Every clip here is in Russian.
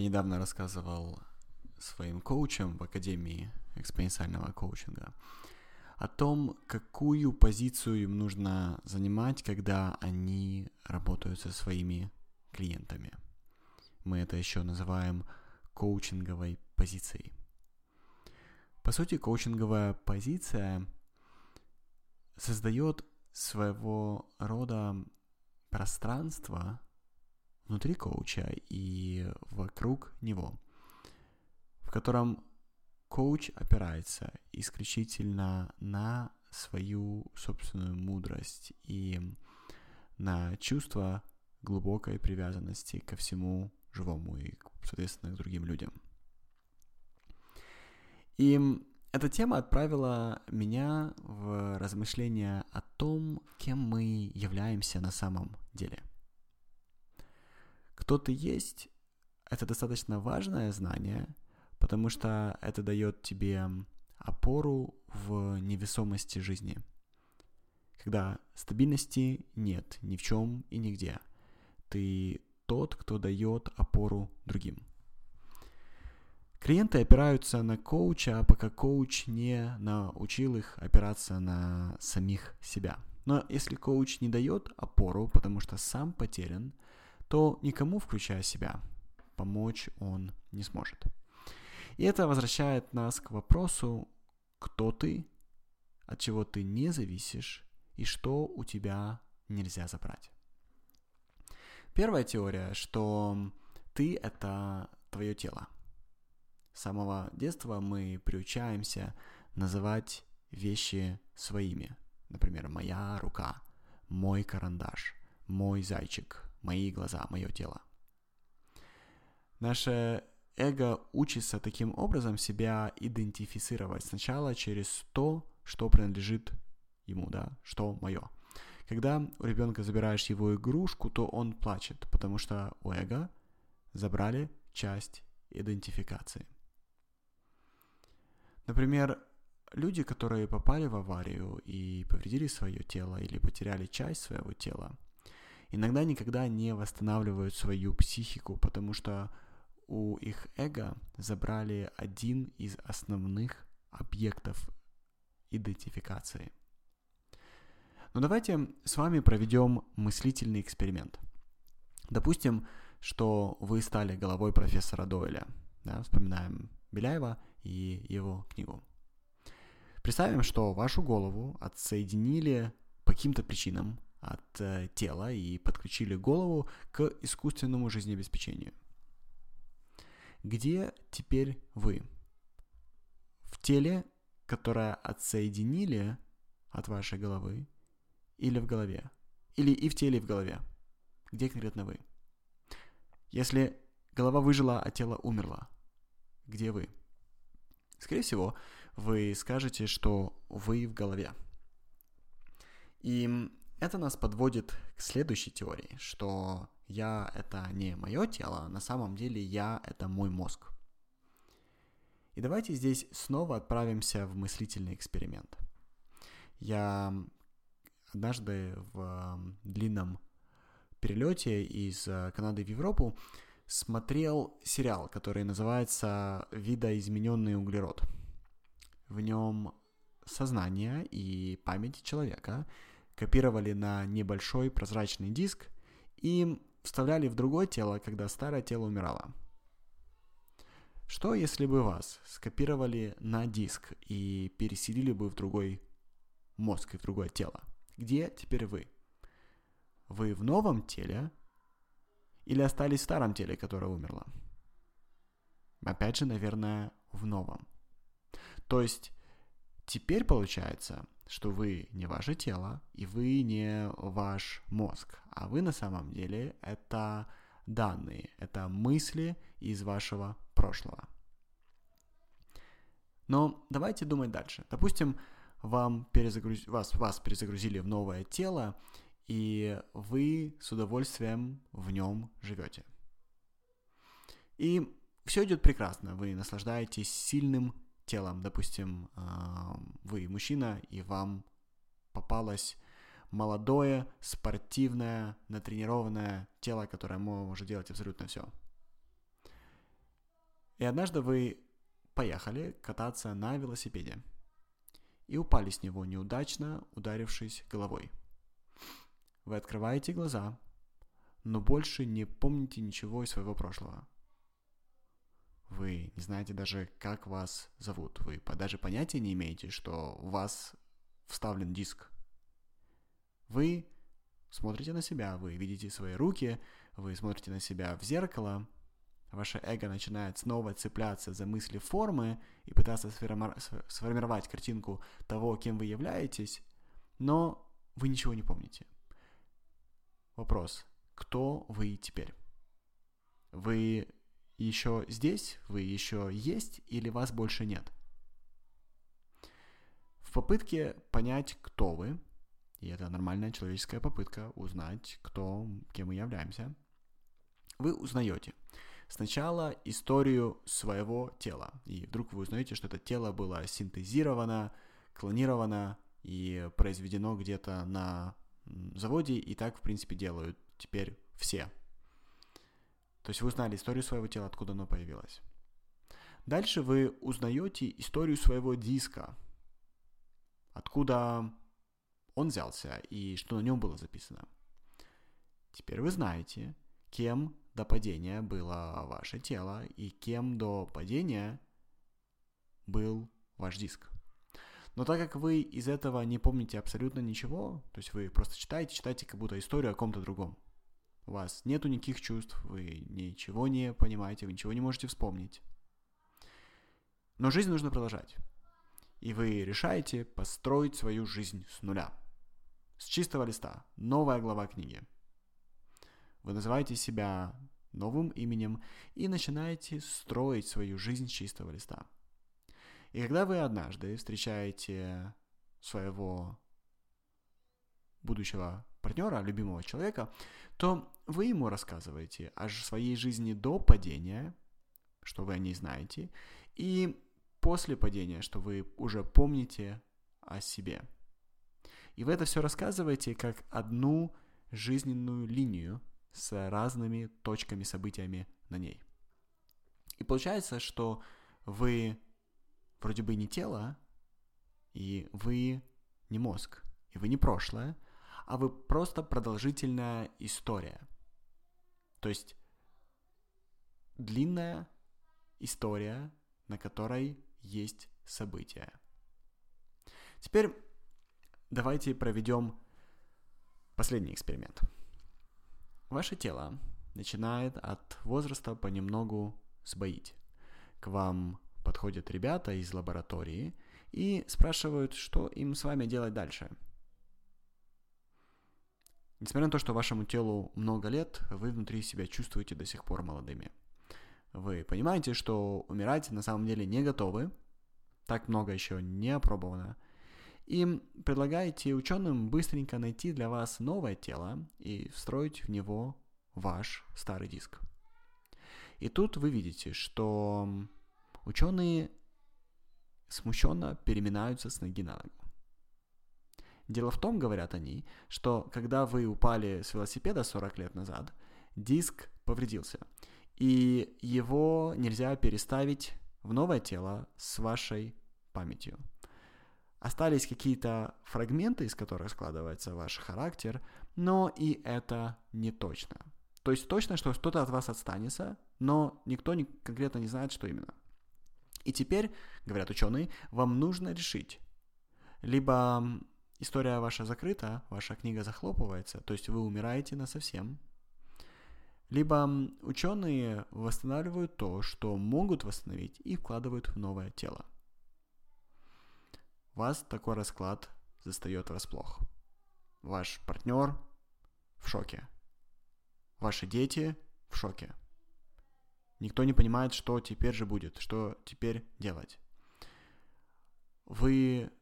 Я недавно рассказывал своим коучам в Академии экспоненциального коучинга о том, какую позицию им нужно занимать, когда они работают со своими клиентами. Мы это еще называем коучинговой позицией. По сути, коучинговая позиция создает своего рода пространство внутри коуча и вокруг него, в котором коуч опирается исключительно на свою собственную мудрость и на чувство глубокой привязанности ко всему живому и, соответственно, к другим людям. И эта тема отправила меня в размышления о том, кем мы являемся на самом деле. Кто ты есть, это достаточно важное знание, потому что это дает тебе опору в невесомости жизни. Когда стабильности нет ни в чем и нигде, ты тот, кто дает опору другим. Клиенты опираются на коуча, пока коуч не научил их опираться на самих себя. Но если коуч не дает опору, потому что сам потерян, то никому, включая себя, помочь он не сможет. И это возвращает нас к вопросу, кто ты, от чего ты не зависишь и что у тебя нельзя забрать. Первая теория, что ты — это твое тело. С самого детства мы приучаемся называть вещи своими. Например, моя рука, мой карандаш, мой зайчик, мои глаза, мое тело. Наше эго учится таким образом себя идентифицировать сначала через то, что принадлежит ему, да, что мое. Когда у ребенка забираешь его игрушку, то он плачет, потому что у эго забрали часть идентификации. Например, люди, которые попали в аварию и повредили свое тело или потеряли часть своего тела, иногда никогда не восстанавливают свою психику, потому что у их эго забрали один из основных объектов идентификации – но давайте с вами проведем мыслительный эксперимент. Допустим, что вы стали головой профессора Дойля. Да, вспоминаем Беляева и его книгу. Представим, что вашу голову отсоединили по каким-то причинам от э, тела и подключили голову к искусственному жизнеобеспечению. Где теперь вы? В теле, которое отсоединили от вашей головы, или в голове? Или и в теле, и в голове? Где конкретно вы? Если голова выжила, а тело умерло, где вы? Скорее всего, вы скажете, что вы в голове. И это нас подводит к следующей теории, что я — это не мое тело, а на самом деле я — это мой мозг. И давайте здесь снова отправимся в мыслительный эксперимент. Я однажды в длинном перелете из э, Канады в Европу смотрел сериал, который называется «Видоизмененный углерод». В нем сознание и память человека копировали на небольшой прозрачный диск и вставляли в другое тело, когда старое тело умирало. Что если бы вас скопировали на диск и переселили бы в другой мозг и в другое тело? Где теперь вы? Вы в новом теле или остались в старом теле, которое умерло? Опять же, наверное, в новом. То есть теперь получается, что вы не ваше тело и вы не ваш мозг, а вы на самом деле это данные, это мысли из вашего прошлого. Но давайте думать дальше. Допустим, вам перезагруз... вас, вас перезагрузили в новое тело, и вы с удовольствием в нем живете. И все идет прекрасно, вы наслаждаетесь сильным телом. Допустим, а, вы мужчина, и вам попалось молодое, спортивное, натренированное тело, которое может делать абсолютно все. И однажды вы поехали кататься на велосипеде и упали с него, неудачно ударившись головой. Вы открываете глаза, но больше не помните ничего из своего прошлого. Вы не знаете даже, как вас зовут. Вы даже понятия не имеете, что у вас вставлен диск. Вы смотрите на себя, вы видите свои руки, вы смотрите на себя в зеркало, ваше эго начинает снова цепляться за мысли формы и пытаться сформировать картинку того, кем вы являетесь, но вы ничего не помните. Вопрос, кто вы теперь? Вы еще здесь, вы еще есть или вас больше нет? В попытке понять, кто вы, и это нормальная человеческая попытка узнать, кто, кем мы являемся, вы узнаете сначала историю своего тела, и вдруг вы узнаете, что это тело было синтезировано, клонировано и произведено где-то на заводе, и так, в принципе, делают теперь все. То есть вы узнали историю своего тела, откуда оно появилось. Дальше вы узнаете историю своего диска, откуда он взялся и что на нем было записано. Теперь вы знаете, кем до падения было ваше тело и кем до падения был ваш диск. Но так как вы из этого не помните абсолютно ничего, то есть вы просто читаете, читаете как будто историю о ком-то другом. У вас нету никаких чувств, вы ничего не понимаете, вы ничего не можете вспомнить. Но жизнь нужно продолжать. И вы решаете построить свою жизнь с нуля. С чистого листа. Новая глава книги. Вы называете себя новым именем и начинаете строить свою жизнь с чистого листа. И когда вы однажды встречаете своего будущего партнера, любимого человека, то вы ему рассказываете о своей жизни до падения, что вы о ней знаете, и после падения, что вы уже помните о себе. И вы это все рассказываете как одну жизненную линию с разными точками, событиями на ней. И получается, что вы вроде бы не тело, и вы не мозг, и вы не прошлое, а вы просто продолжительная история. То есть длинная история, на которой есть события. Теперь давайте проведем последний эксперимент. Ваше тело начинает от возраста понемногу сбоить. К вам подходят ребята из лаборатории и спрашивают, что им с вами делать дальше. Несмотря на то, что вашему телу много лет, вы внутри себя чувствуете до сих пор молодыми. Вы понимаете, что умирать на самом деле не готовы, так много еще не опробовано, и предлагаете ученым быстренько найти для вас новое тело и встроить в него ваш старый диск. И тут вы видите, что ученые смущенно переминаются с ноги на ногу. Дело в том, говорят они, что когда вы упали с велосипеда 40 лет назад, диск повредился, и его нельзя переставить в новое тело с вашей памятью. Остались какие-то фрагменты, из которых складывается ваш характер, но и это не точно. То есть точно, что что-то от вас отстанется, но никто не, конкретно не знает, что именно. И теперь, говорят ученые, вам нужно решить, либо история ваша закрыта, ваша книга захлопывается, то есть вы умираете на совсем. Либо ученые восстанавливают то, что могут восстановить, и вкладывают в новое тело. Вас такой расклад застает врасплох. Ваш партнер в шоке. Ваши дети в шоке. Никто не понимает, что теперь же будет, что теперь делать. Вы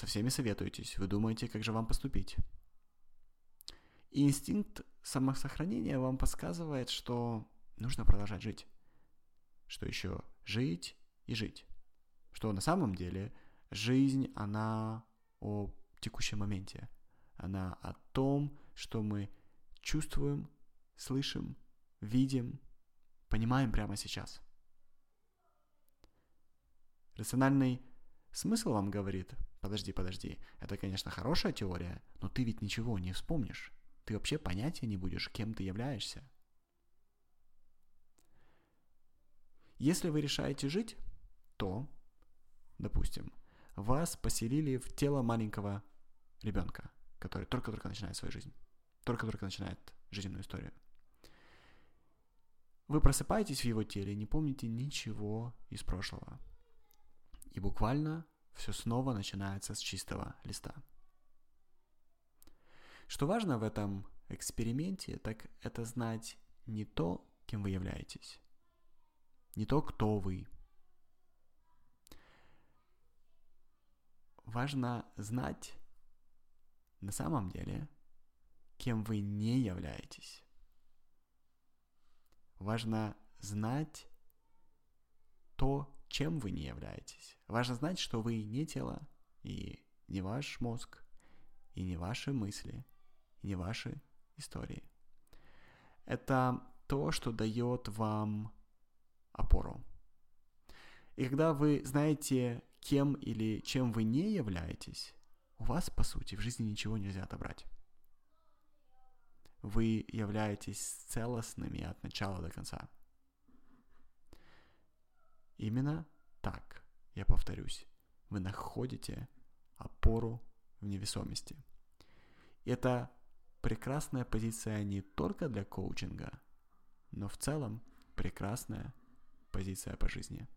со всеми советуетесь, вы думаете, как же вам поступить. И инстинкт самосохранения вам подсказывает, что нужно продолжать жить. Что еще жить и жить. Что на самом деле жизнь, она о текущем моменте. Она о том, что мы чувствуем, слышим, видим, понимаем прямо сейчас. Рациональный смысл вам говорит, подожди, подожди, это, конечно, хорошая теория, но ты ведь ничего не вспомнишь. Ты вообще понятия не будешь, кем ты являешься. Если вы решаете жить, то, допустим, вас поселили в тело маленького ребенка, который только-только начинает свою жизнь, только-только начинает жизненную историю. Вы просыпаетесь в его теле и не помните ничего из прошлого. И буквально все снова начинается с чистого листа. Что важно в этом эксперименте, так это знать не то, кем вы являетесь, не то, кто вы. Важно знать на самом деле, кем вы не являетесь. Важно знать то, чем вы не являетесь. Важно знать, что вы не тело, и не ваш мозг, и не ваши мысли, и не ваши истории. Это то, что дает вам опору. И когда вы знаете, кем или чем вы не являетесь, у вас, по сути, в жизни ничего нельзя отобрать. Вы являетесь целостными от начала до конца. Именно так, я повторюсь, вы находите опору в невесомости. Это прекрасная позиция не только для коучинга, но в целом прекрасная позиция по жизни.